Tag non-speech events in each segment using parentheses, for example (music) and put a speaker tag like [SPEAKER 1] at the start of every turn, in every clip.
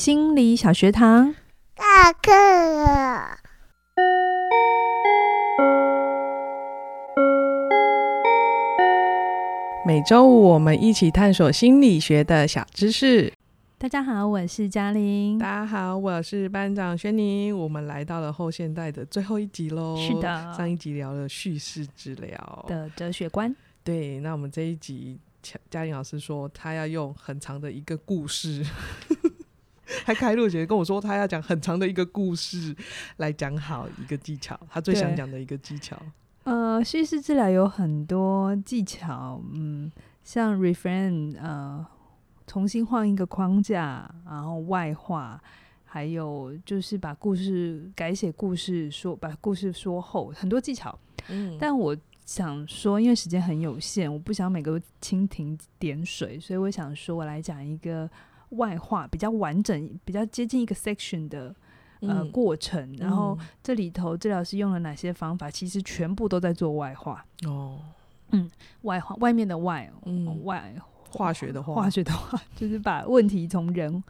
[SPEAKER 1] 心理小学堂，
[SPEAKER 2] 下课了。
[SPEAKER 3] 每周五我们一起探索心理学的小知识。
[SPEAKER 1] 大家好，我是嘉玲。
[SPEAKER 3] 大家好，我是班长轩宁。我们来到了后现代的最后一集喽。
[SPEAKER 1] 是的，
[SPEAKER 3] 上一集聊了叙事治疗
[SPEAKER 1] 的哲学观。
[SPEAKER 3] 对，那我们这一集，嘉玲老师说他要用很长的一个故事，他开录前跟我说他要讲很长的一个故事来讲好一个技巧，他最想讲的一个技巧。
[SPEAKER 1] 呃，叙事治疗有很多技巧，嗯，像 reframe，呃。重新换一个框架，然后外化，还有就是把故事改写，故事说把故事说后，很多技巧。嗯，但我想说，因为时间很有限，我不想每个蜻蜓点水，所以我想说，我来讲一个外化比较完整、比较接近一个 section 的呃、嗯、过程。然后这里头治疗师用了哪些方法？其实全部都在做外化。哦，嗯，外化外面的外，嗯，外。
[SPEAKER 3] 化学的化，
[SPEAKER 1] 化学的话，(laughs) 就是把问题从人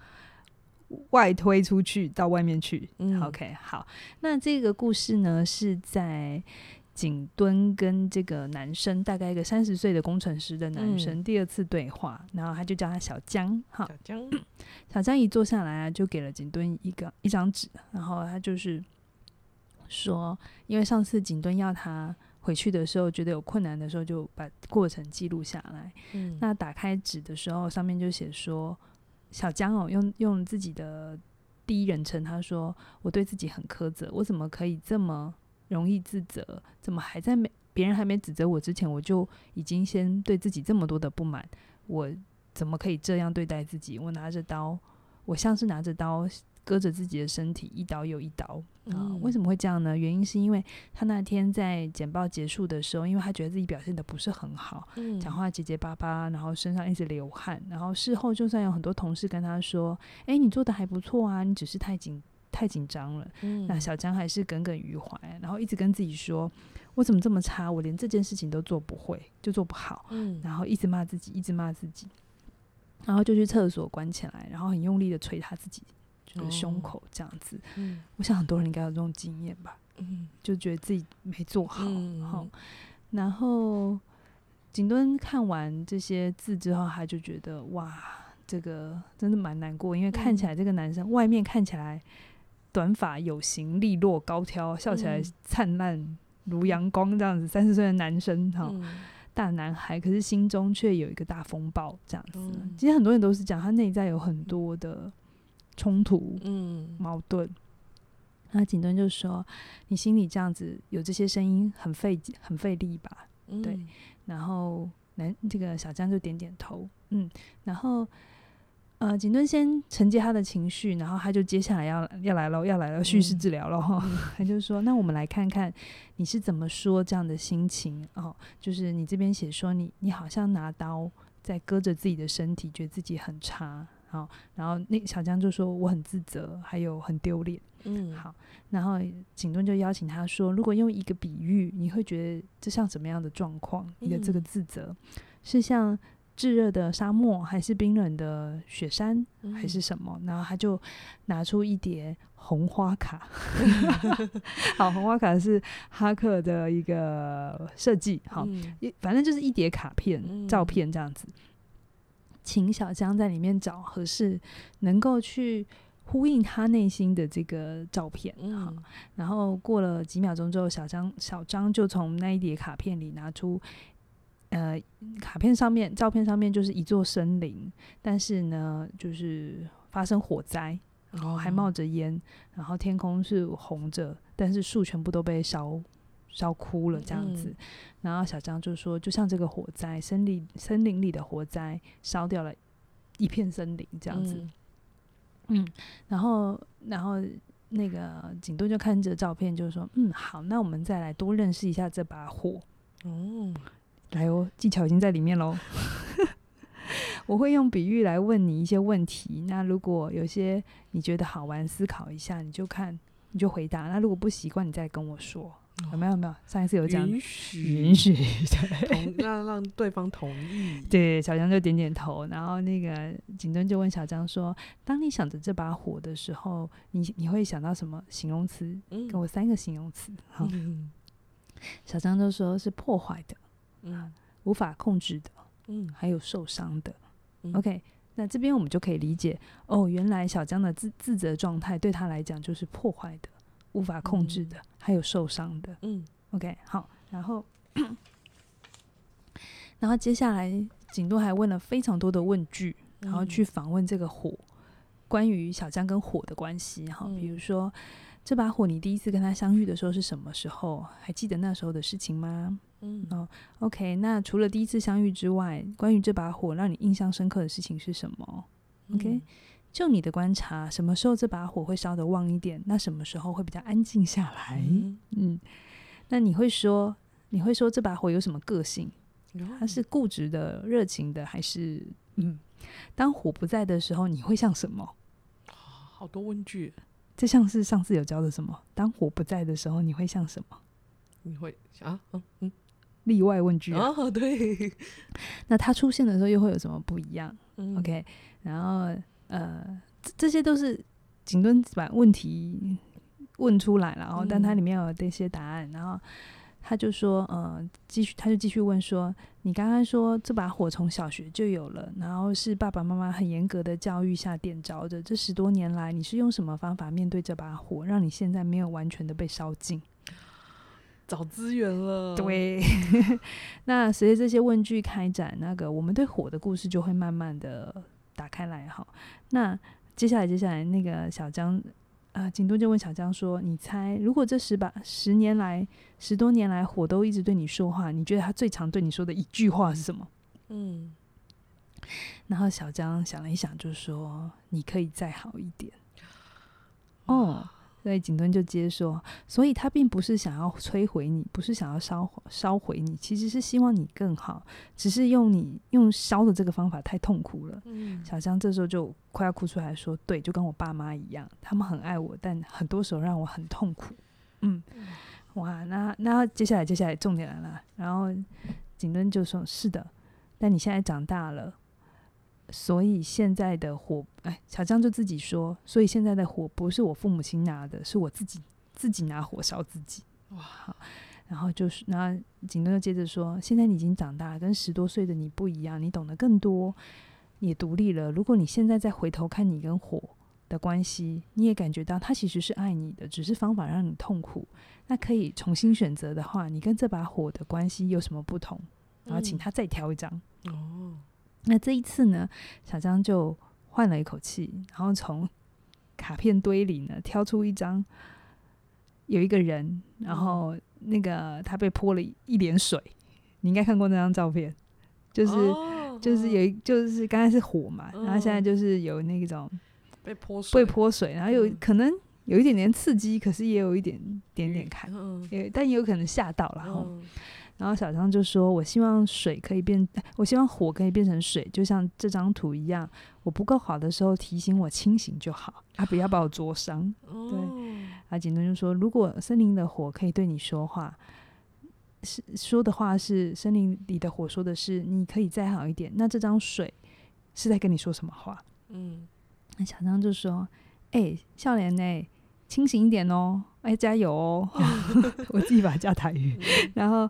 [SPEAKER 1] 外推出去到外面去。嗯，OK，好。那这个故事呢，是在景敦跟这个男生，大概一个三十岁的工程师的男生，第二次对话。嗯、然后他就叫他小江，哈，小江，小江一坐下来啊，就给了景敦一个一张纸，然后他就是说，因为上次景敦要他。回去的时候觉得有困难的时候，就把过程记录下来。嗯，那打开纸的时候，上面就写说：“小江哦，用用自己的第一人称，他说我对自己很苛责，我怎么可以这么容易自责？怎么还在没别人还没指责我之前，我就已经先对自己这么多的不满？我怎么可以这样对待自己？我拿着刀，我像是拿着刀。”割着自己的身体，一刀又一刀啊！为什么会这样呢？原因是因为他那天在简报结束的时候，因为他觉得自己表现的不是很好，讲话结结巴巴，然后身上一直流汗，然后事后就算有很多同事跟他说：“诶，你做的还不错啊，你只是太紧太紧张了。”那小江还是耿耿于怀，然后一直跟自己说：“我怎么这么差？我连这件事情都做不会，就做不好。”然后一直骂自己，一直骂自己，然后就去厕所关起来，然后很用力的捶他自己。就是胸口这样子，哦嗯、我想很多人应该有这种经验吧，嗯、就觉得自己没做好，嗯、好，然后景敦看完这些字之后，他就觉得哇，这个真的蛮难过，因为看起来这个男生、嗯、外面看起来短发有型、利落、高挑，笑起来灿烂如阳光这样子，三十岁的男生哈，嗯、大男孩，可是心中却有一个大风暴这样子。嗯、其实很多人都是讲他内在有很多的。冲突，嗯，矛盾。那景敦就说：“你心里这样子有这些声音，很费很费力吧？”嗯、对。然后男这个小江就点点头，嗯。然后呃，景敦先承接他的情绪，然后他就接下来要要来了，要来了叙事治疗了哈。嗯、(laughs) 他就说：“那我们来看看你是怎么说这样的心情哦，就是你这边写说你你好像拿刀在割着自己的身体，觉得自己很差。”好，然后那小江就说我很自责，还有很丢脸。嗯，好，然后景敦就邀请他说，如果用一个比喻，你会觉得这像什么样的状况？你的这个自责、嗯、是像炙热的沙漠，还是冰冷的雪山，嗯、还是什么？然后他就拿出一叠红花卡。(laughs) 好，红花卡是哈克的一个设计。好，嗯、反正就是一叠卡片、嗯、照片这样子。请小江在里面找合适能够去呼应他内心的这个照片，嗯、好，然后过了几秒钟之后，小张小张就从那一叠卡片里拿出，呃，卡片上面照片上面就是一座森林，但是呢，就是发生火灾，然后还冒着烟，然后天空是红着，但是树全部都被烧。烧枯了这样子，嗯、然后小张就说，就像这个火灾，森林森林里的火灾，烧掉了一片森林这样子。嗯，嗯，然后然后那个景敦就看着照片，就说，嗯，好，那我们再来多认识一下这把火。哦，来哦，技巧已经在里面喽。(laughs) 我会用比喻来问你一些问题，那如果有些你觉得好玩，思考一下，你就看，你就回答。那如果不习惯，你再跟我说。有没有？有没有？上一次有讲
[SPEAKER 3] 允许，
[SPEAKER 1] 允许，对，
[SPEAKER 3] 同让让对方同意。(laughs)
[SPEAKER 1] 对，小江就点点头，然后那个景敦就问小江说：“当你想着这把火的时候，你你会想到什么形容词？嗯、给我三个形容词。好”嗯，小江就说是破坏的，嗯，无法控制的，嗯，还有受伤的。嗯、OK，那这边我们就可以理解哦，原来小江的自自责状态对他来讲就是破坏的。无法控制的，嗯、还有受伤的。嗯，OK，好，然后，(coughs) 然后接下来景都还问了非常多的问句，然后去访问这个火，嗯、关于小江跟火的关系。哈，比如说、嗯、这把火，你第一次跟他相遇的时候是什么时候？还记得那时候的事情吗？嗯，哦，OK，那除了第一次相遇之外，关于这把火让你印象深刻的事情是什么？OK。嗯就你的观察，什么时候这把火会烧得旺一点？那什么时候会比较安静下来？嗯，嗯，那你会说，你会说这把火有什么个性？它是固执的、热情的，还是嗯？当火不在的时候，你会像什么？
[SPEAKER 3] 好多问句，
[SPEAKER 1] 这像是上次有教的什么？当火不在的时候，你会像什么？
[SPEAKER 3] 你会啊？嗯嗯，
[SPEAKER 1] 例外问句啊？
[SPEAKER 3] 哦，对。(laughs)
[SPEAKER 1] 那它出现的时候又会有什么不一样？嗯，OK，然后。呃，这这些都是景敦把问题问出来了，然后但它里面有这些答案，然后他就说，呃，继续，他就继续问说，你刚刚说这把火从小学就有了，然后是爸爸妈妈很严格的教育下点着的，这十多年来你是用什么方法面对这把火，让你现在没有完全的被烧尽？
[SPEAKER 3] 找资源了，
[SPEAKER 1] 对。(laughs) 那随着这些问句开展，那个我们对火的故事就会慢慢的。打开来哈，那接下来接下来那个小江，啊，景东就问小江说：“你猜，如果这十把十年来十多年来火都一直对你说话，你觉得他最常对你说的一句话是什么？”嗯，(laughs) 然后小江想了一想，就说：“你可以再好一点。”哦。所以景敦就接说，所以他并不是想要摧毁你，不是想要烧烧毁你，其实是希望你更好，只是用你用烧的这个方法太痛苦了。嗯，小香这时候就快要哭出来说：“对，就跟我爸妈一样，他们很爱我，但很多时候让我很痛苦。”嗯，哇，那那接下来接下来重点来了，然后景敦就说：“是的，但你现在长大了。”所以现在的火，哎，小江就自己说，所以现在的火不是我父母亲拿的，是我自己自己拿火烧自己。哇，好，然后就是，然后景敦又接着说，现在你已经长大，跟十多岁的你不一样，你懂得更多，也独立了。如果你现在再回头看你跟火的关系，你也感觉到他其实是爱你的，只是方法让你痛苦。那可以重新选择的话，你跟这把火的关系有什么不同？然后请他再挑一张。哦、嗯。那这一次呢，小张就换了一口气，然后从卡片堆里呢挑出一张，有一个人，然后那个他被泼了一脸水，你应该看过那张照片，就是、哦、就是有一就是刚才是火嘛，然后现在就是有那种
[SPEAKER 3] 被泼水
[SPEAKER 1] 被泼水，然后有可能有一点点刺激，可是也有一点点点看，也但也有可能吓到了哈。然后小张就说：“我希望水可以变，我希望火可以变成水，就像这张图一样。我不够好的时候提醒我清醒就好，啊，不要把我灼伤。对。啊，景敦就说：如果森林的火可以对你说话，是说的话是森林里的火说的是你可以再好一点。那这张水是在跟你说什么话？嗯。那小张就说：哎、欸，少年呢，清醒一点哦，哎，加油哦。(laughs) 我自己把它叫台语，(laughs) 然后。”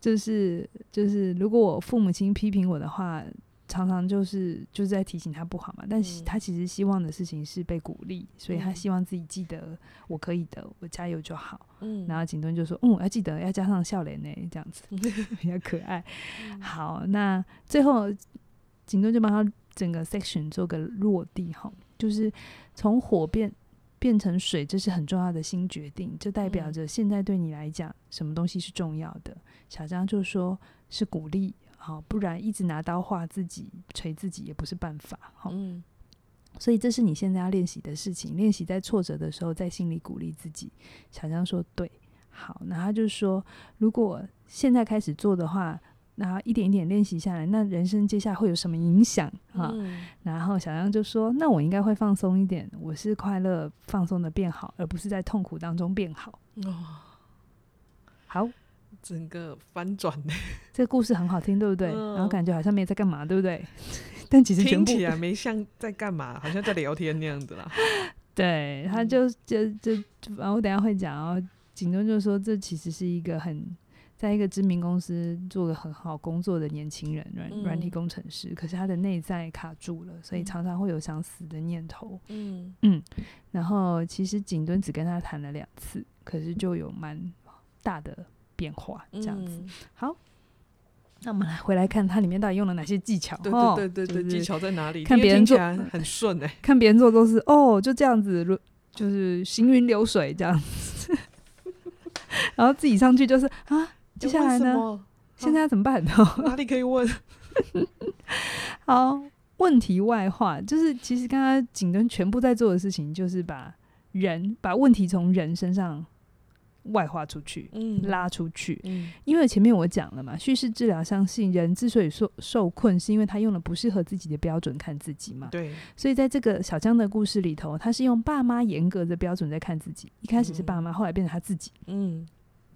[SPEAKER 1] 就是就是，如果我父母亲批评我的话，常常就是就是在提醒他不好嘛。但是他其实希望的事情是被鼓励，所以他希望自己记得我可以的，我加油就好。嗯，然后景敦就说：“嗯，要记得要加上笑脸呢，这样子 (laughs) 比较可爱。”好，那最后景敦就帮他整个 section 做个落地哈，就是从火变。变成水，这是很重要的新决定。这代表着现在对你来讲，什么东西是重要的？小张就说是鼓励，好，不然一直拿刀划自己、锤自己也不是办法。好，嗯，所以这是你现在要练习的事情，练习在挫折的时候，在心里鼓励自己。小张说对，好，那他就说，如果现在开始做的话。然后一点一点练习下来，那人生接下来会有什么影响啊？嗯、然后小杨就说：“那我应该会放松一点，我是快乐放松的变好，而不是在痛苦当中变好。”哦，好，
[SPEAKER 3] 整个翻转的，
[SPEAKER 1] 这个故事很好听，对不对？
[SPEAKER 3] 嗯、
[SPEAKER 1] 然后感觉好像没在干嘛，对不对？但其实
[SPEAKER 3] 听起来没像在干嘛，好像在聊天那样子啦。(laughs)
[SPEAKER 1] 对，他就就就，然后我等下会讲哦。景东就说，这其实是一个很在一个知名公司做个很好工作的年轻人，软软体工程师，可是他的内在卡住了，所以常常会有想死的念头。嗯嗯，然后其实景敦只跟他谈了两次，可是就有蛮大的变化，这样子。好。那我们来回来看它里面到底用了哪些技巧？
[SPEAKER 3] 对对对对对，技巧在哪里？
[SPEAKER 1] 看别人做
[SPEAKER 3] 很顺哎，
[SPEAKER 1] 看别人做都是哦，就这样子，就是行云流水这样子。(laughs) 然后自己上去就是啊，接下来呢？现在要怎么办？(laughs)
[SPEAKER 3] 哪里可以问？(laughs)
[SPEAKER 1] 好，问题外化，就是其实刚刚景敦全部在做的事情，就是把人把问题从人身上。外化出去，嗯，拉出去，嗯，因为前面我讲了嘛，叙事治疗相信人之所以受受困，是因为他用了不适合自己的标准看自己嘛，
[SPEAKER 3] 对，
[SPEAKER 1] 所以在这个小江的故事里头，他是用爸妈严格的标准在看自己，一开始是爸妈，嗯，后来变成他自己，嗯，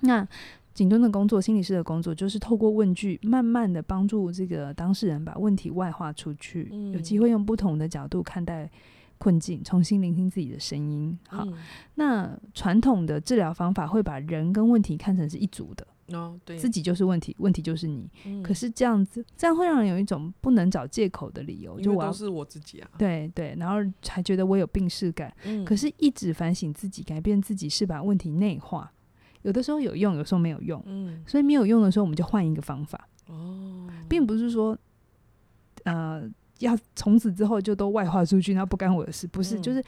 [SPEAKER 1] 那景敦的工作，心理师的工作，就是透过问句，慢慢的帮助这个当事人把问题外化出去，嗯，有机会用不同的角度看待。困境，重新聆听自己的声音。好，嗯、那传统的治疗方法会把人跟问题看成是一组的。
[SPEAKER 3] 哦，对，
[SPEAKER 1] 自己就是问题，问题就是你。嗯、可是这样子，这样会让人有一种不能找借口的理由，就我
[SPEAKER 3] 都是我自己啊。
[SPEAKER 1] 对对，然后还觉得我有病识感。嗯、可是一直反省自己，改变自己，是把问题内化。有的时候有用，有时候没有用。嗯，所以没有用的时候，我们就换一个方法。哦，并不是说，呃。要从此之后就都外化出去，那不干我的事，不是？嗯、就是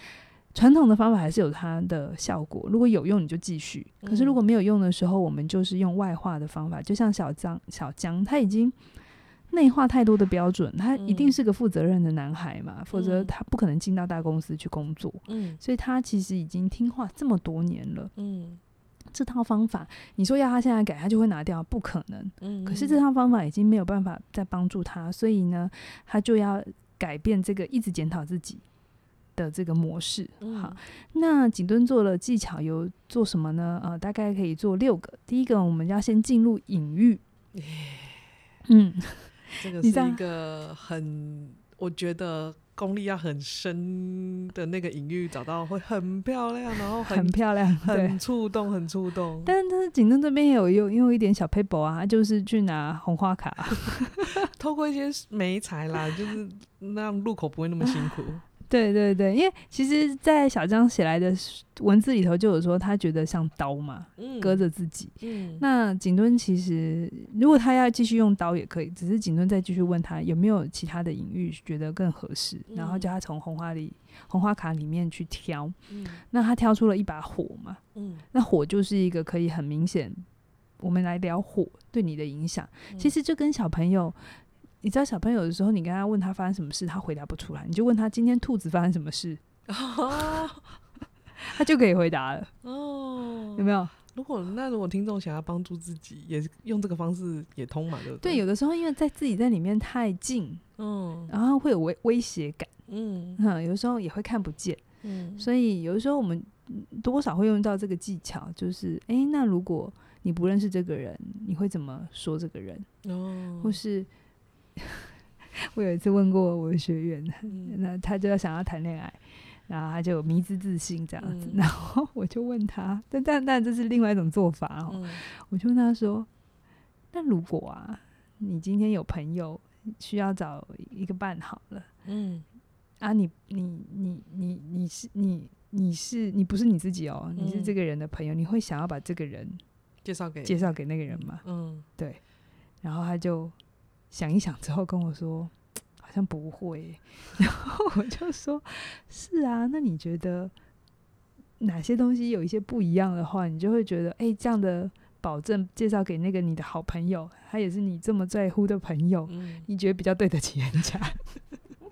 [SPEAKER 1] 传统的方法还是有它的效果，如果有用你就继续，可是如果没有用的时候，我们就是用外化的方法，就像小张小江，他已经内化太多的标准，他一定是个负责任的男孩嘛，嗯、否则他不可能进到大公司去工作。嗯，所以他其实已经听话这么多年了。嗯。这套方法，你说要他现在改，他就会拿掉，不可能。可是这套方法已经没有办法再帮助他，所以呢，他就要改变这个一直检讨自己的这个模式。嗯、好，那景敦做了技巧有做什么呢？呃，大概可以做六个。第一个，我们要先进入隐喻。
[SPEAKER 3] 嗯，这个 (laughs) 是一个很，我觉得。功力要很深的那个隐喻找到会很漂亮，然后很，
[SPEAKER 1] 很漂亮，
[SPEAKER 3] 很触动，(laughs) 很触动。
[SPEAKER 1] 但是，但是景敦这边也有用用一点小 paper 啊，就是去拿红花卡，(laughs)
[SPEAKER 3] 透过一些媒材啦，就是让入口不会那么辛苦。
[SPEAKER 1] 对对对，因为其实，在小江写来的文字里头就有说，他觉得像刀嘛，嗯、割着自己。嗯、那景敦其实，如果他要继续用刀也可以，只是景敦再继续问他有没有其他的隐喻觉得更合适，嗯、然后叫他从红花里红花卡里面去挑。嗯、那他挑出了一把火嘛，嗯、那火就是一个可以很明显，我们来聊火对你的影响，嗯、其实就跟小朋友。你知道小朋友的时候，你跟他问他发生什么事，他回答不出来，你就问他今天兔子发生什么事，(laughs) 哦、他就可以回答了。哦，有没有？
[SPEAKER 3] 如果那如果听众想要帮助自己，也用这个方式也通嘛？对不对？
[SPEAKER 1] 对，有的时候因为在自己在里面太近，嗯，然后会有威威胁感，嗯，嗯，有的时候也会看不见，嗯，所以有的时候我们多少会用到这个技巧，就是哎，那如果你不认识这个人，你会怎么说这个人？哦，或是。(laughs) 我有一次问过我的学员，嗯、那他就要想要谈恋爱，然后他就迷之自信这样子，嗯、然后我就问他，但但但这是另外一种做法哦，嗯、我就问他说：“那如果啊，你今天有朋友需要找一个伴好了，嗯，啊你，你你你你你是你你是你不是你自己哦，你是这个人的朋友，嗯、你会想要把这个人
[SPEAKER 3] 介绍给
[SPEAKER 1] 介绍给那个人吗？嗯，对，然后他就。”想一想之后跟我说，(tsk) 好像不会。(laughs) 然后我就说，是啊，那你觉得哪些东西有一些不一样的话，你就会觉得，哎，这样的保证介绍给那个你的好朋友，他也是你这么在乎的朋友，嗯、你觉得比较对得起人家。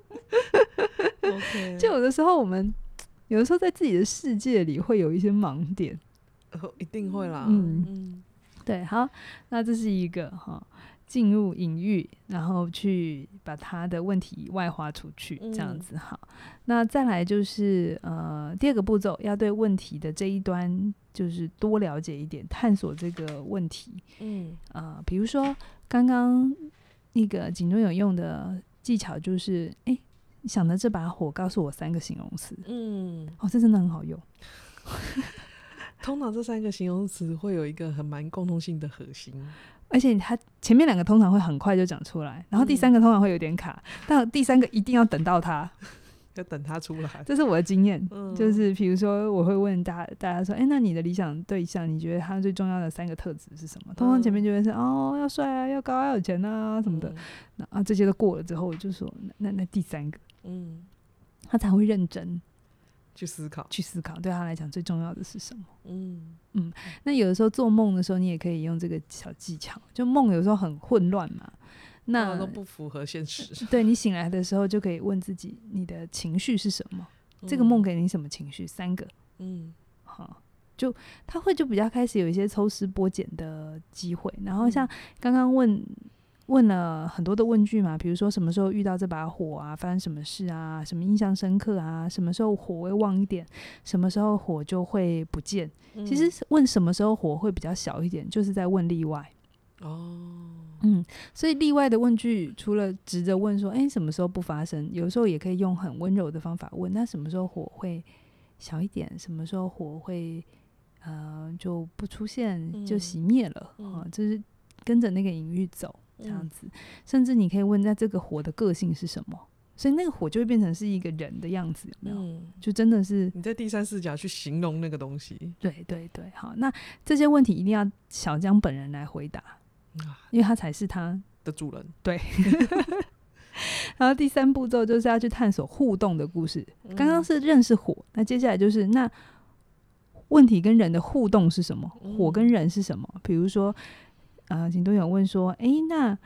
[SPEAKER 1] (laughs)
[SPEAKER 3] OK，
[SPEAKER 1] 就有的时候我们有的时候在自己的世界里会有一些盲点，
[SPEAKER 3] 一定会啦。
[SPEAKER 1] 嗯嗯，对，好，那这是一个哈。进入隐喻，然后去把他的问题外化出去，这样子好。嗯、那再来就是呃，第二个步骤，要对问题的这一端就是多了解一点，探索这个问题。嗯啊、呃，比如说刚刚那个井中有用的技巧，就是哎，想着这把火，告诉我三个形容词。嗯，哦，这真的很好用。(laughs)
[SPEAKER 3] 通常这三个形容词会有一个很蛮共通性的核心。
[SPEAKER 1] 而且他前面两个通常会很快就讲出来，然后第三个通常会有点卡，嗯、但第三个一定要等到他，(laughs)
[SPEAKER 3] 要等他出来。这
[SPEAKER 1] 是我的经验，嗯、就是比如说我会问大大家说，哎、欸，那你的理想对象，你觉得他最重要的三个特质是什么？通常前面就会是、嗯、哦，要帅啊，要高啊，要有钱啊什么的，那、嗯、啊这些都过了之后，我就说那那第三个，嗯，他才会认真。
[SPEAKER 3] 去思考，
[SPEAKER 1] 去思考，对他来讲最重要的是什么？嗯嗯。那有的时候做梦的时候，你也可以用这个小技巧。就梦有时候很混乱嘛，那
[SPEAKER 3] 都不符合现实。
[SPEAKER 1] 对，你醒来的时候，就可以问自己，你的情绪是什么？嗯、这个梦给你什么情绪？三个。嗯。好，就他会就比较开始有一些抽丝剥茧的机会。然后像刚刚问。问了很多的问句嘛，比如说什么时候遇到这把火啊，发生什么事啊，什么印象深刻啊，什么时候火会旺一点，什么时候火就会不见。嗯、其实问什么时候火会比较小一点，就是在问例外。哦，嗯，所以例外的问句除了直着问说，哎，什么时候不发生，有时候也可以用很温柔的方法问，那什么时候火会小一点，什么时候火会呃就不出现就熄灭了啊、嗯嗯，就是跟着那个隐喻走。这样子，甚至你可以问，那这个火的个性是什么？所以那个火就会变成是一个人的样子，有没有？嗯、就真的是
[SPEAKER 3] 你在第三视角去形容那个东西。
[SPEAKER 1] 对对对，好，那这些问题一定要小江本人来回答，因为他才是他
[SPEAKER 3] 的主人。
[SPEAKER 1] 对。(laughs) 然后第三步骤就是要去探索互动的故事。刚刚是认识火，那接下来就是那问题跟人的互动是什么？火跟人是什么？比如说。呃，井敦有问说，诶、欸，那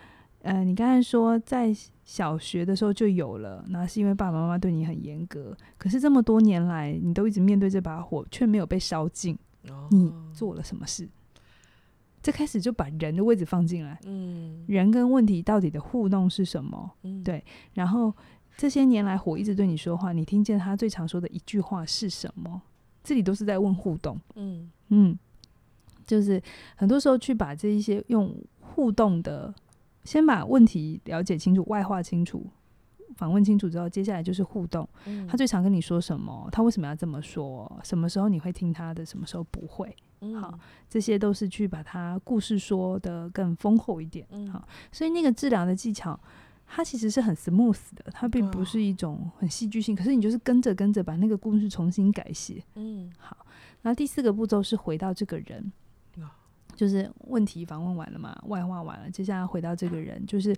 [SPEAKER 1] 呃，你刚才说在小学的时候就有了，那是因为爸爸妈妈对你很严格。可是这么多年来，你都一直面对这把火，却没有被烧尽，哦、你做了什么事？这开始就把人的位置放进来，嗯，人跟问题到底的互动是什么？嗯，对。然后这些年来，火一直对你说话，你听见他最常说的一句话是什么？这里都是在问互动，嗯嗯。就是很多时候去把这一些用互动的，先把问题了解清楚、外化清楚、访问清楚之后，接下来就是互动。嗯、他最常跟你说什么？他为什么要这么说？什么时候你会听他的？什么时候不会？嗯、好，这些都是去把他故事说的更丰厚一点。嗯、好，所以那个治疗的技巧，它其实是很 smooth 的，它并不是一种很戏剧性。可是你就是跟着跟着把那个故事重新改写。嗯，好。然后第四个步骤是回到这个人。就是问题访问完了嘛，外化完了，接下来回到这个人，就是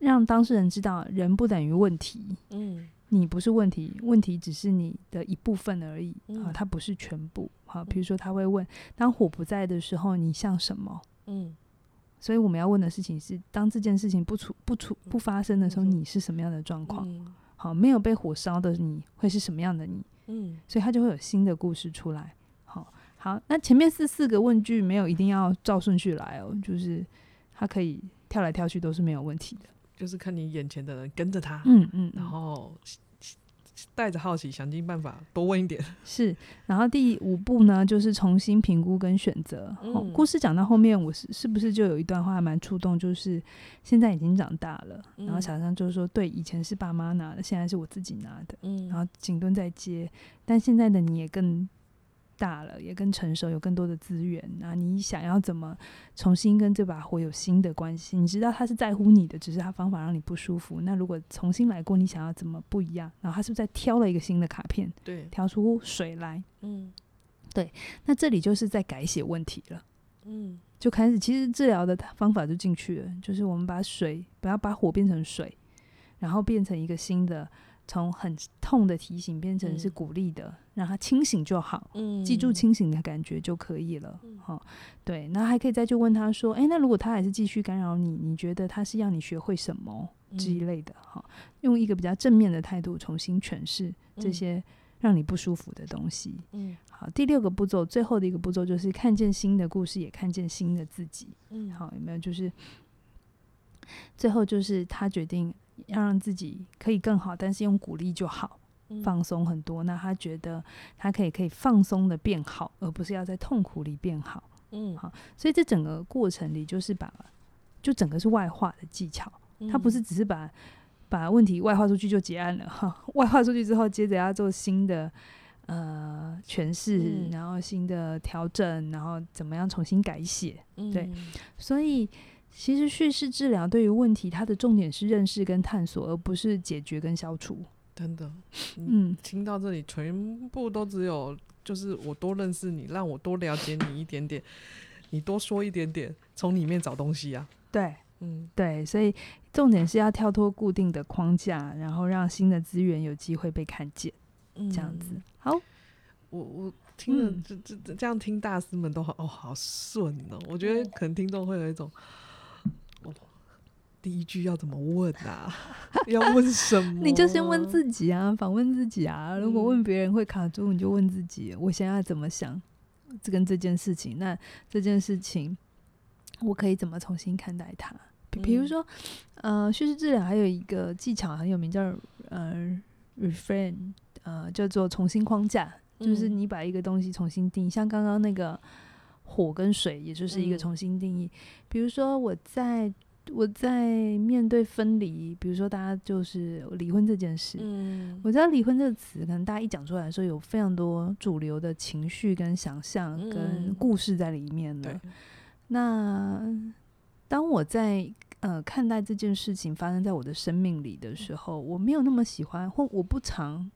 [SPEAKER 1] 让当事人知道，人不等于问题，嗯，你不是问题，问题只是你的一部分而已，啊，它不是全部。好，比如说他会问，当火不在的时候，你像什么？嗯，所以我们要问的事情是，当这件事情不出不出不发生的时候，你是什么样的状况？好，没有被火烧的你会是什么样的你？嗯，所以他就会有新的故事出来。好，那前面是四个问句，没有一定要照顺序来哦，就是他可以跳来跳去都是没有问题的，
[SPEAKER 3] 就是看你眼前的人跟着他，
[SPEAKER 1] 嗯嗯，嗯
[SPEAKER 3] 然后带着好奇，想尽办法多问一点。(laughs)
[SPEAKER 1] 是，然后第五步呢，就是重新评估跟选择。嗯哦、故事讲到后面，我是是不是就有一段话还蛮触动，就是现在已经长大了，嗯、然后小张就是说，对，以前是爸妈拿的，现在是我自己拿的，嗯，然后紧顿在接，但现在的你也更。大了，也更成熟，有更多的资源。那你想要怎么重新跟这把火有新的关系？你知道他是在乎你的，只是他方法让你不舒服。那如果重新来过，你想要怎么不一样？然后他是不是在挑了一个新的卡片？
[SPEAKER 3] 对，
[SPEAKER 1] 挑出水来。嗯，对。那这里就是在改写问题了。嗯，就开始，其实治疗的方法就进去了，就是我们把水不要把火变成水，然后变成一个新的。从很痛的提醒变成是鼓励的，嗯、让他清醒就好，嗯、记住清醒的感觉就可以了。哈、嗯哦，对，那还可以再去问他说：“诶，那如果他还是继续干扰你，你觉得他是要你学会什么之类的？”哈、用一个比较正面的态度重新诠释这些让你不舒服的东西。嗯，好，第六个步骤，最后的一个步骤就是看见新的故事，也看见新的自己。嗯，好，有没有就是最后就是他决定要让自己可以更好，但是用鼓励就好，放松很多。那他觉得他可以可以放松的变好，而不是要在痛苦里变好。嗯，好，所以这整个过程里就是把，就整个是外化的技巧，他不是只是把把问题外化出去就结案了哈。外化出去之后，接着要做新的呃诠释，然后新的调整，然后怎么样重新改写。对，所以。其实叙事治疗对于问题，它的重点是认识跟探索，而不是解决跟消除。
[SPEAKER 3] 真的，嗯，听到这里，全部都只有就是我多认识你，让我多了解你一点点，你多说一点点，从里面找东西啊。
[SPEAKER 1] 对，嗯，对，所以重点是要跳脱固定的框架，然后让新的资源有机会被看见。嗯，这样子。好，
[SPEAKER 3] 我我听了这这、嗯、这样听大师们都好哦，好顺哦。我觉得可能听众会有一种。第一句要怎么问啊？(laughs) 要问什么？
[SPEAKER 1] 你就先问自己啊，反问自己啊。如果问别人会卡住，你就问自己：我现在怎么想？这跟这件事情，那这件事情我可以怎么重新看待它？比比如说，呃，叙事治疗还有一个技巧很有名，叫呃 reframe，呃，叫做重新框架，就是你把一个东西重新定义。像刚刚那个火跟水，也就是一个重新定义。比如说我在。我在面对分离，比如说大家就是离婚这件事，嗯，我知道离婚这个词，可能大家一讲出来的时候，有非常多主流的情绪跟想象跟故事在里面的。嗯，那当我在呃看待这件事情发生在我的生命里的时候，我没有那么喜欢，或我不常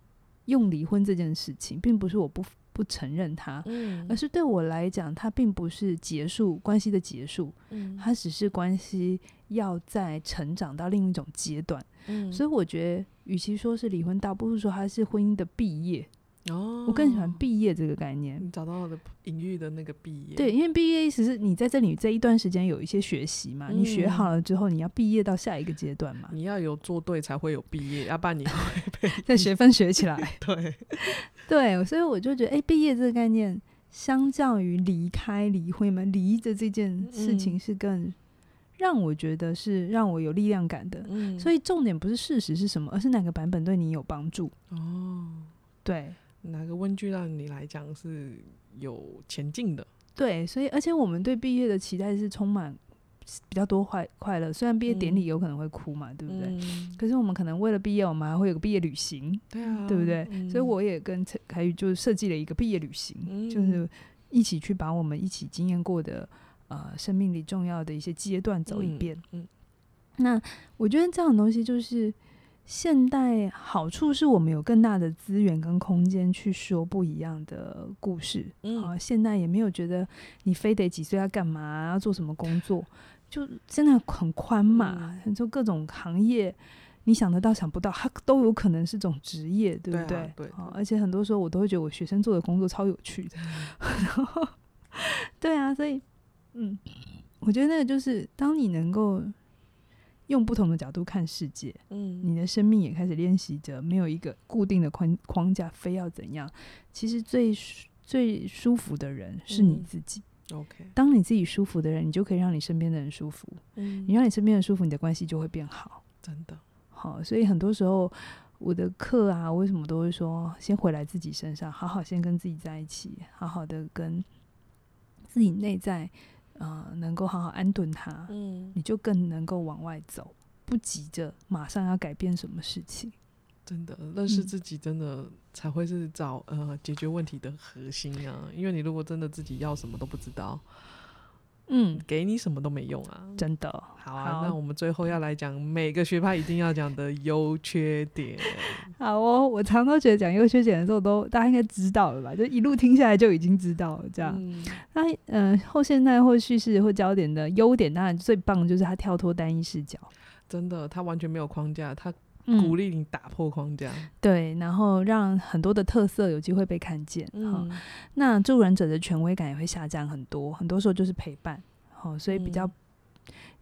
[SPEAKER 1] 用离婚这件事情，并不是我不。不承认它，而是对我来讲，它并不是结束关系的结束，它只是关系要再成长到另一种阶段。所以我觉得，与其说是离婚，倒不如说它是婚姻的毕业。哦，我更喜欢毕业这个概念。
[SPEAKER 3] 你找到我的隐喻的那个毕业，
[SPEAKER 1] 对，因为毕业意思是你在这里这一段时间有一些学习嘛，你学好了之后，你要毕业到下一个阶段嘛。
[SPEAKER 3] 你要有做对才会有毕业，要不然你 (laughs) 会被
[SPEAKER 1] 在学分学起来。(laughs)
[SPEAKER 3] 对。
[SPEAKER 1] 对，所以我就觉得，哎，毕业这个概念，相较于离开、离婚嘛，离的这件事情是更让我觉得是让我有力量感的。嗯，所以重点不是事实是什么，而是哪个版本对你有帮助。哦，对，
[SPEAKER 3] 哪个问句让你来讲是有前进的？
[SPEAKER 1] 对，所以而且我们对毕业的期待是充满。比较多快快乐，虽然毕业典礼有可能会哭嘛，嗯、对不对？嗯、可是我们可能为了毕业，我们还会有个毕业旅行，对啊，对不对？嗯、所以我也跟陈凯宇就设计了一个毕业旅行，嗯、就是一起去把我们一起经验过的呃生命里重要的一些阶段走一遍。嗯，嗯那我觉得这种东西就是现代好处是我们有更大的资源跟空间去说不一样的故事。嗯，啊，现代也没有觉得你非得几岁要干嘛，要做什么工作。就现在很宽嘛，就各种行业，你想得到想不到，它都有可能是种职业，对不对？对啊，对。而且很多时候我都会觉得我学生做的工作超有趣的。(laughs) 然后，对啊，所以，嗯，我觉得那个就是当你能够用不同的角度看世界，嗯，你的生命也开始练习着没有一个固定的框框架，非要怎样。其实最最舒服的人是你自己。
[SPEAKER 3] OK，
[SPEAKER 1] 当你自己舒服的人，你就可以让你身边的人舒服。嗯，你让你身边的人舒服，你的关系就会变好。
[SPEAKER 3] 真的，
[SPEAKER 1] 好，所以很多时候我的课啊，为什么都会说，先回来自己身上，好好先跟自己在一起，好好的跟自己内在，呃，能够好好安顿他。嗯，你就更能够往外走，不急着马上要改变什么事情。
[SPEAKER 3] 真的认识自己，真的才会是找呃解决问题的核心啊！因为你如果真的自己要什么都不知道，嗯，给你什么都没用啊！
[SPEAKER 1] 真的。
[SPEAKER 3] 好啊，好，那我们最后要来讲每个学派一定要讲的优缺点。
[SPEAKER 1] 好哦，我常常觉得讲优缺点的时候都，都大家应该知道了吧？就一路听下来就已经知道了。这样，嗯、那嗯、呃，后现代或叙事或焦点的优点，当然最棒的就是它跳脱单一视角。
[SPEAKER 3] 真的，它完全没有框架，它。鼓励你打破框架，嗯，
[SPEAKER 1] 对，然后让很多的特色有机会被看见。嗯，那助人者的权威感也会下降很多，很多时候就是陪伴。好，所以比较，嗯，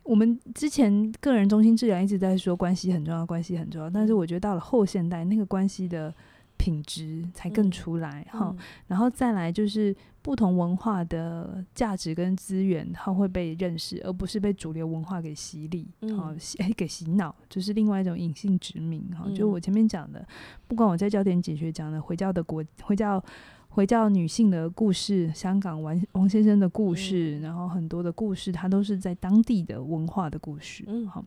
[SPEAKER 1] 我们之前个人中心治疗一直在说关系很重要，关系很重要。但是我觉得到了后现代，那个关系的品品质才更出来哈、
[SPEAKER 3] 嗯。
[SPEAKER 1] 然后再来就是不同文化的价值跟资源，它会被认识，而不是被主流文化给洗礼，好、嗯，哎，(laughs) 给洗脑，就是另外一种隐性殖民哈、嗯。就我前面讲的，不管我在焦点解学讲的回教的国回教。回教女性的故事，香港王王先生的故事，嗯，然后很多的故事，它都是在当地的文化的故事。嗯，好，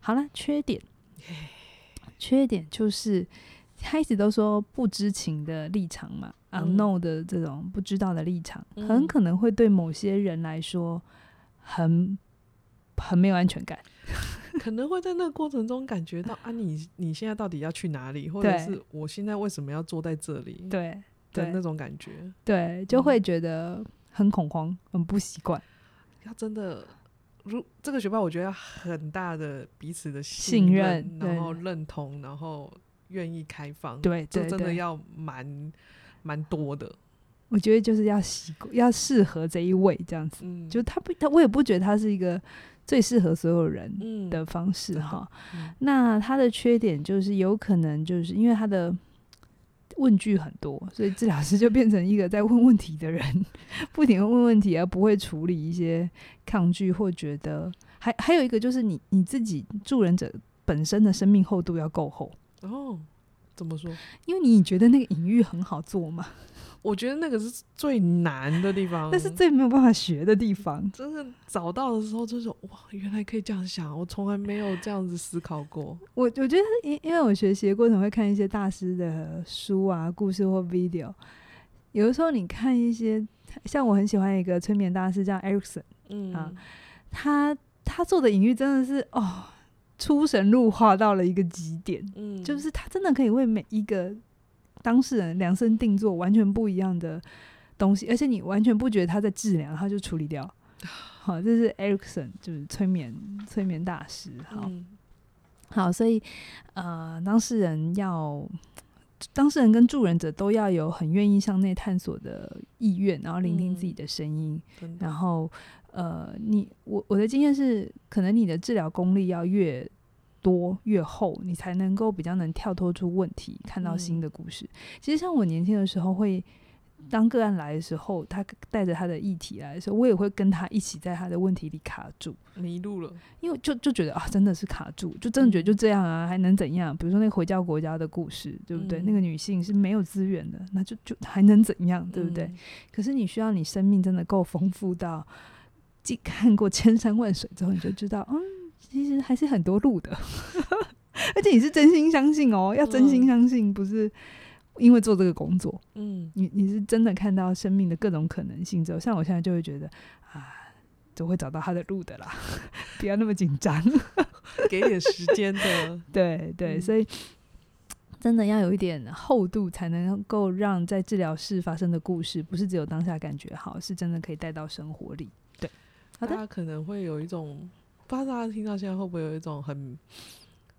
[SPEAKER 1] 好了，缺点，(laughs) 缺点就是他一直都说不知情的立场嘛，啊，unknown 的这种不知道的立场，嗯，很可能会对某些人来说很很没有安全感，(laughs)
[SPEAKER 3] 可能会在那个过程中感觉到啊，你你现在到底要去哪里，或者是我现在为什么要坐在这里？
[SPEAKER 1] 对。
[SPEAKER 3] 的那种感觉，
[SPEAKER 1] 对，就会觉得很恐慌，嗯、很不习惯。
[SPEAKER 3] 要真的，如这个学霸，我觉得要很大的彼此的信任，信任然后认同，然后愿意开放，
[SPEAKER 1] 对，
[SPEAKER 3] 这真的要蛮蛮多的。
[SPEAKER 1] 我觉得就是要习惯，要适合这一位这样子。嗯，就他不，他我也不觉得他是一个最适合所有人的方式哈、嗯。那他的缺点就是有可能就是因为他的。问句很多，所以治疗师就变成一个在问问题的人，(laughs) 不停的问问题，而不会处理一些抗拒或觉得。还还有一个就是你你自己助人者本身的生命厚度要够厚。
[SPEAKER 3] 哦，怎么说？
[SPEAKER 1] 因为你觉得那个隐喻很好做嘛。(laughs)
[SPEAKER 3] 我觉得那个是最难的地方，
[SPEAKER 1] 那是最没有办法学的地方。
[SPEAKER 3] 真的找到的时候，就是哇，原来可以这样想，我从来没有这样子思考过。
[SPEAKER 1] 我我觉得，因因为我学习的过程会看一些大师的书啊、故事或 video，有的时候你看一些，像我很喜欢一个催眠大师叫 Erickson，嗯啊，他他做的隐喻真的是哦，出神入化到了一个极点，嗯，就是他真的可以为每一个。当事人量身定做，完全不一样的东西，而且你完全不觉得他在治疗，他就处理掉。(laughs) 好，这是 Erickson，就是催眠催眠大师。好，嗯、好，所以呃，当事人要，当事人跟助人者都要有很愿意向内探索的意愿，然后聆听自己的声音。嗯、然后呃，你我我的经验是，可能你的治疗功力要越。多越厚，你才能够比较能跳脱出问题，看到新的故事。嗯、其实像我年轻的时候，会当个案来的时候，他带着他的议题来的时候，我也会跟他一起在他的问题里卡住，
[SPEAKER 3] 迷路了。
[SPEAKER 1] 因为就就觉得啊，真的是卡住，就真的觉得就这样啊，还能怎样？比如说那个回教国家的故事，对不对？嗯、那个女性是没有资源的，那就就还能怎样？对不对？嗯、可是你需要你生命真的够丰富到，既看过千山万水之后，你就知道，嗯。其实还是很多路的，(laughs) 而且你是真心相信哦，要真心相信，不是因为做这个工作，嗯，你你是真的看到生命的各种可能性之后，像我现在就会觉得啊，都会找到他的路的啦，(laughs) 不要那么紧张，(laughs)
[SPEAKER 3] 给点时间的，
[SPEAKER 1] 对对，所以真的要有一点厚度，才能够让在治疗室发生的故事，不是只有当下感觉好，是真的可以带到生活里。
[SPEAKER 3] 大家可能会有一种。不知道大家听到现在会不会有一种很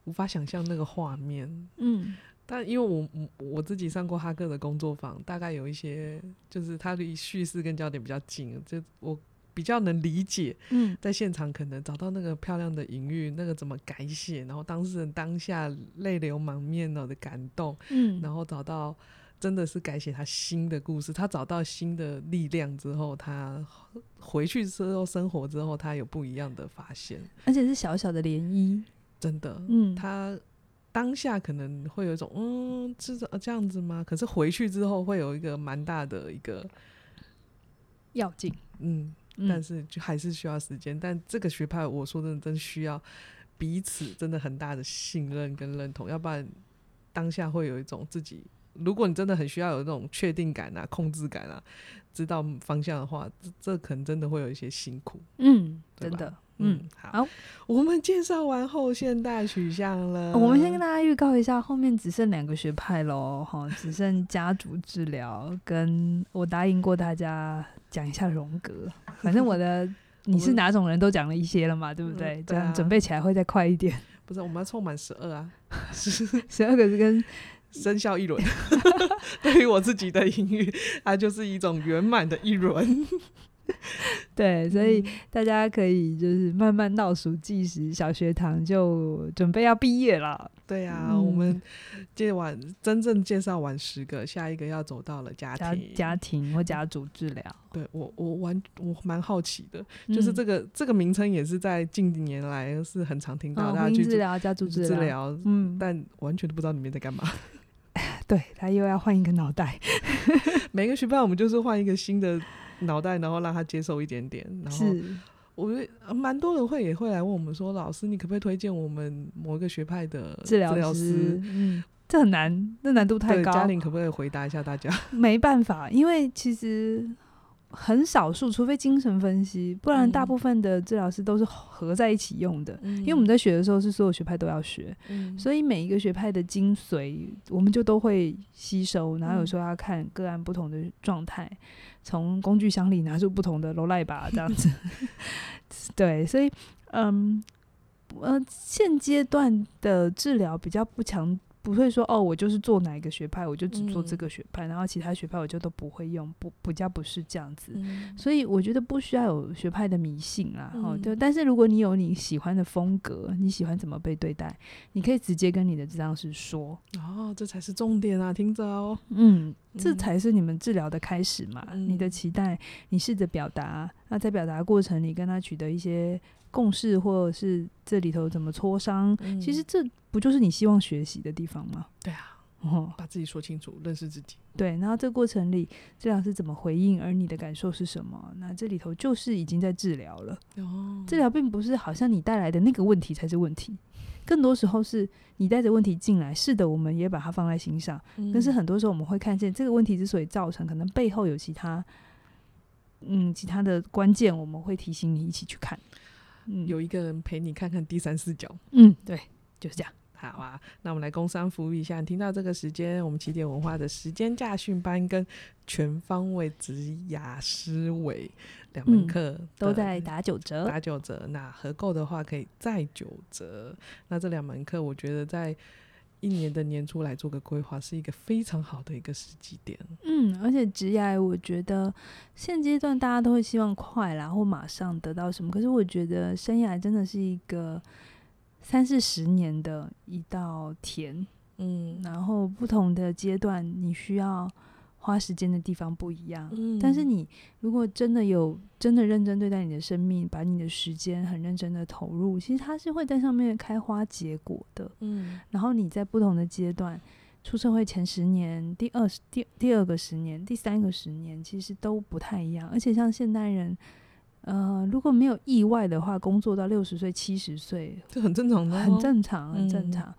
[SPEAKER 3] 无法想象那个画面？嗯，但因为我我自己上过哈克的工作坊，大概有一些就是他离叙事跟焦点比较近，就我比较能理解。嗯，在现场可能找到那个漂亮的隐喻，那个怎么改写，然后当事人当下泪流满面的感动，嗯，然后找到。真的是改写他新的故事，他找到新的力量之后，他回去之后生活之后，他有不一样的发现，
[SPEAKER 1] 而且是小小的涟漪，
[SPEAKER 3] 真的，嗯，他当下可能会有一种，嗯，是这这样子吗？可是回去之后会有一个蛮大的一个
[SPEAKER 1] 要紧，
[SPEAKER 3] 嗯，但是就还是需要时间，但这个学派我说真的真需要彼此真的很大的信任跟认同，要不然当下会有一种自己。如果你真的很需要有那种确定感啊、控制感啊，知道方向的话，这这可能真的会有一些辛苦。
[SPEAKER 1] 嗯，真的。嗯，好，
[SPEAKER 3] 好，我们介绍完后现代取向了。
[SPEAKER 1] 我们先跟大家预告一下，后面只剩两个学派喽，哈，只剩家族治疗跟我答应过大家讲一下荣格。(laughs) 反正我的你是哪种人都讲了一些了嘛，对不对？这样准备起来会再快一点。
[SPEAKER 3] 不是，我们要凑满十二啊，(laughs) (laughs)
[SPEAKER 1] 十二个是跟。
[SPEAKER 3] 生效一轮，(laughs) 对于我自己的隐喻，它就是一种圆满的一轮。(laughs)
[SPEAKER 1] 对，所以大家可以就是慢慢倒数计时，小学堂就准备要毕业了。
[SPEAKER 3] 对啊，嗯、我们介完真正介绍完十个，下一个要走到了家庭、
[SPEAKER 1] 家，家庭或家族治疗。
[SPEAKER 3] 对我，我完我蛮好奇的，就是这个、嗯、这个名称也是在近几年来是很常听到，大家去
[SPEAKER 1] 治疗、家族治疗，嗯，
[SPEAKER 3] 但完全都不知道里面在干嘛。
[SPEAKER 1] 对，他又要换一个脑袋，(laughs)
[SPEAKER 3] 每个学派我们就是换一个新的脑袋，然后让他接受一点点。然后我觉得蛮多人会也会来问我们说：“老师，你可不可以推荐我们某一个学派的治疗师？”
[SPEAKER 1] 嗯，这很难，这难度太高。
[SPEAKER 3] 嘉玲可不可以回答一下大家？(laughs)
[SPEAKER 1] 没办法，因为其实。很少数，除非精神分析，不然大部分的治疗师都是合在一起用的。嗯、因为我们在学的时候是所有学派都要学，嗯、所以每一个学派的精髓我们就都会吸收。然后有时候要看个案不同的状态，从、嗯、工具箱里拿出不同的罗赖吧这样子。(laughs) 对，所以嗯呃，现阶段的治疗比较不强。不会说哦，我就是做哪一个学派，我就只做这个学派，嗯、然后其他学派我就都不会用，不比较不是这样子。嗯、所以我觉得不需要有学派的迷信啦。嗯、哦，对。但是如果你有你喜欢的风格，你喜欢怎么被对待，你可以直接跟你的治疗师说。
[SPEAKER 3] 哦，这才是重点啊，听着哦。
[SPEAKER 1] 嗯，这才是你们治疗的开始嘛。
[SPEAKER 3] 嗯、
[SPEAKER 1] 你的期待，你试着表达。那在表达过程里，跟他取得一些共识，或者是这里头怎么磋商，嗯、其实这不就是你希望学习的地方吗？
[SPEAKER 3] 对啊，哦，把自己说清楚，认识自己。
[SPEAKER 1] 对，然后这个过程里，治疗师怎么回应，而你的感受是什么？那这里头就是已经在治疗了。哦，治疗并不是好像你带来的那个问题才是问题，更多时候是你带着问题进来。是的，我们也把它放在心上，嗯、但是很多时候我们会看见这个问题之所以造成，可能背后有其他，嗯，其他的关键，我们会提醒你一起去看。嗯，
[SPEAKER 3] 有一个人陪你看看第三视角。
[SPEAKER 1] 嗯，对，就是这样。
[SPEAKER 3] 好啊，那我们来工商服务一下。你听到这个时间，我们起点文化的时间驾训班跟全方位职雅思维两门课、嗯、
[SPEAKER 1] 都在打九折，
[SPEAKER 3] 打九折。那合购的话可以再九折。那这两门课，我觉得在一年的年初来做个规划，是一个非常好的一个时机点。
[SPEAKER 1] 嗯，而且职业，我觉得现阶段大家都会希望快啦，或马上得到什么。可是我觉得生涯真的是一个。三四十年的一道田，嗯，然后不同的阶段，你需要花时间的地方不一样，嗯，但是你如果真的有真的认真对待你的生命，把你的时间很认真的投入，其实它是会在上面开花结果的，嗯，然后你在不同的阶段，出社会前十年、第二十、第第二个十年、第三个十年，其实都不太一样，而且像现代人。呃，如果没有意外的话，工作到六十岁、七十岁，
[SPEAKER 3] 这很正常的，
[SPEAKER 1] 很正常，很正常。嗯、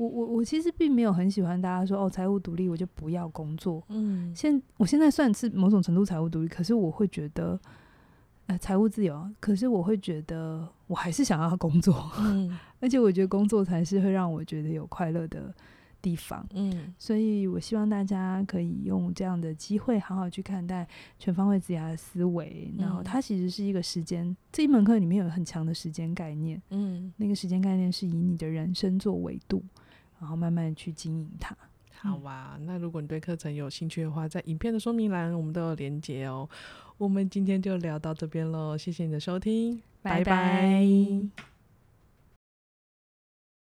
[SPEAKER 1] 我我我其实并没有很喜欢大家说哦，财务独立我就不要工作。嗯，现我现在算是某种程度财务独立，可是我会觉得，呃，财务自由，可是我会觉得我还是想要工作。嗯，(laughs) 而且我觉得工作才是会让我觉得有快乐的地方，嗯，所以我希望大家可以用这样的机会，好好去看待全方位职涯的思维。嗯、然后，它其实是一个时间，这一门课里面有很强的时间概念，嗯，那个时间概念是以你的人生做维度，然后慢慢去经营它。
[SPEAKER 3] 好吧，嗯、那如果你对课程有兴趣的话，在影片的说明栏我们都有连接哦。我们今天就聊到这边喽，谢谢你的收听，拜拜。拜拜。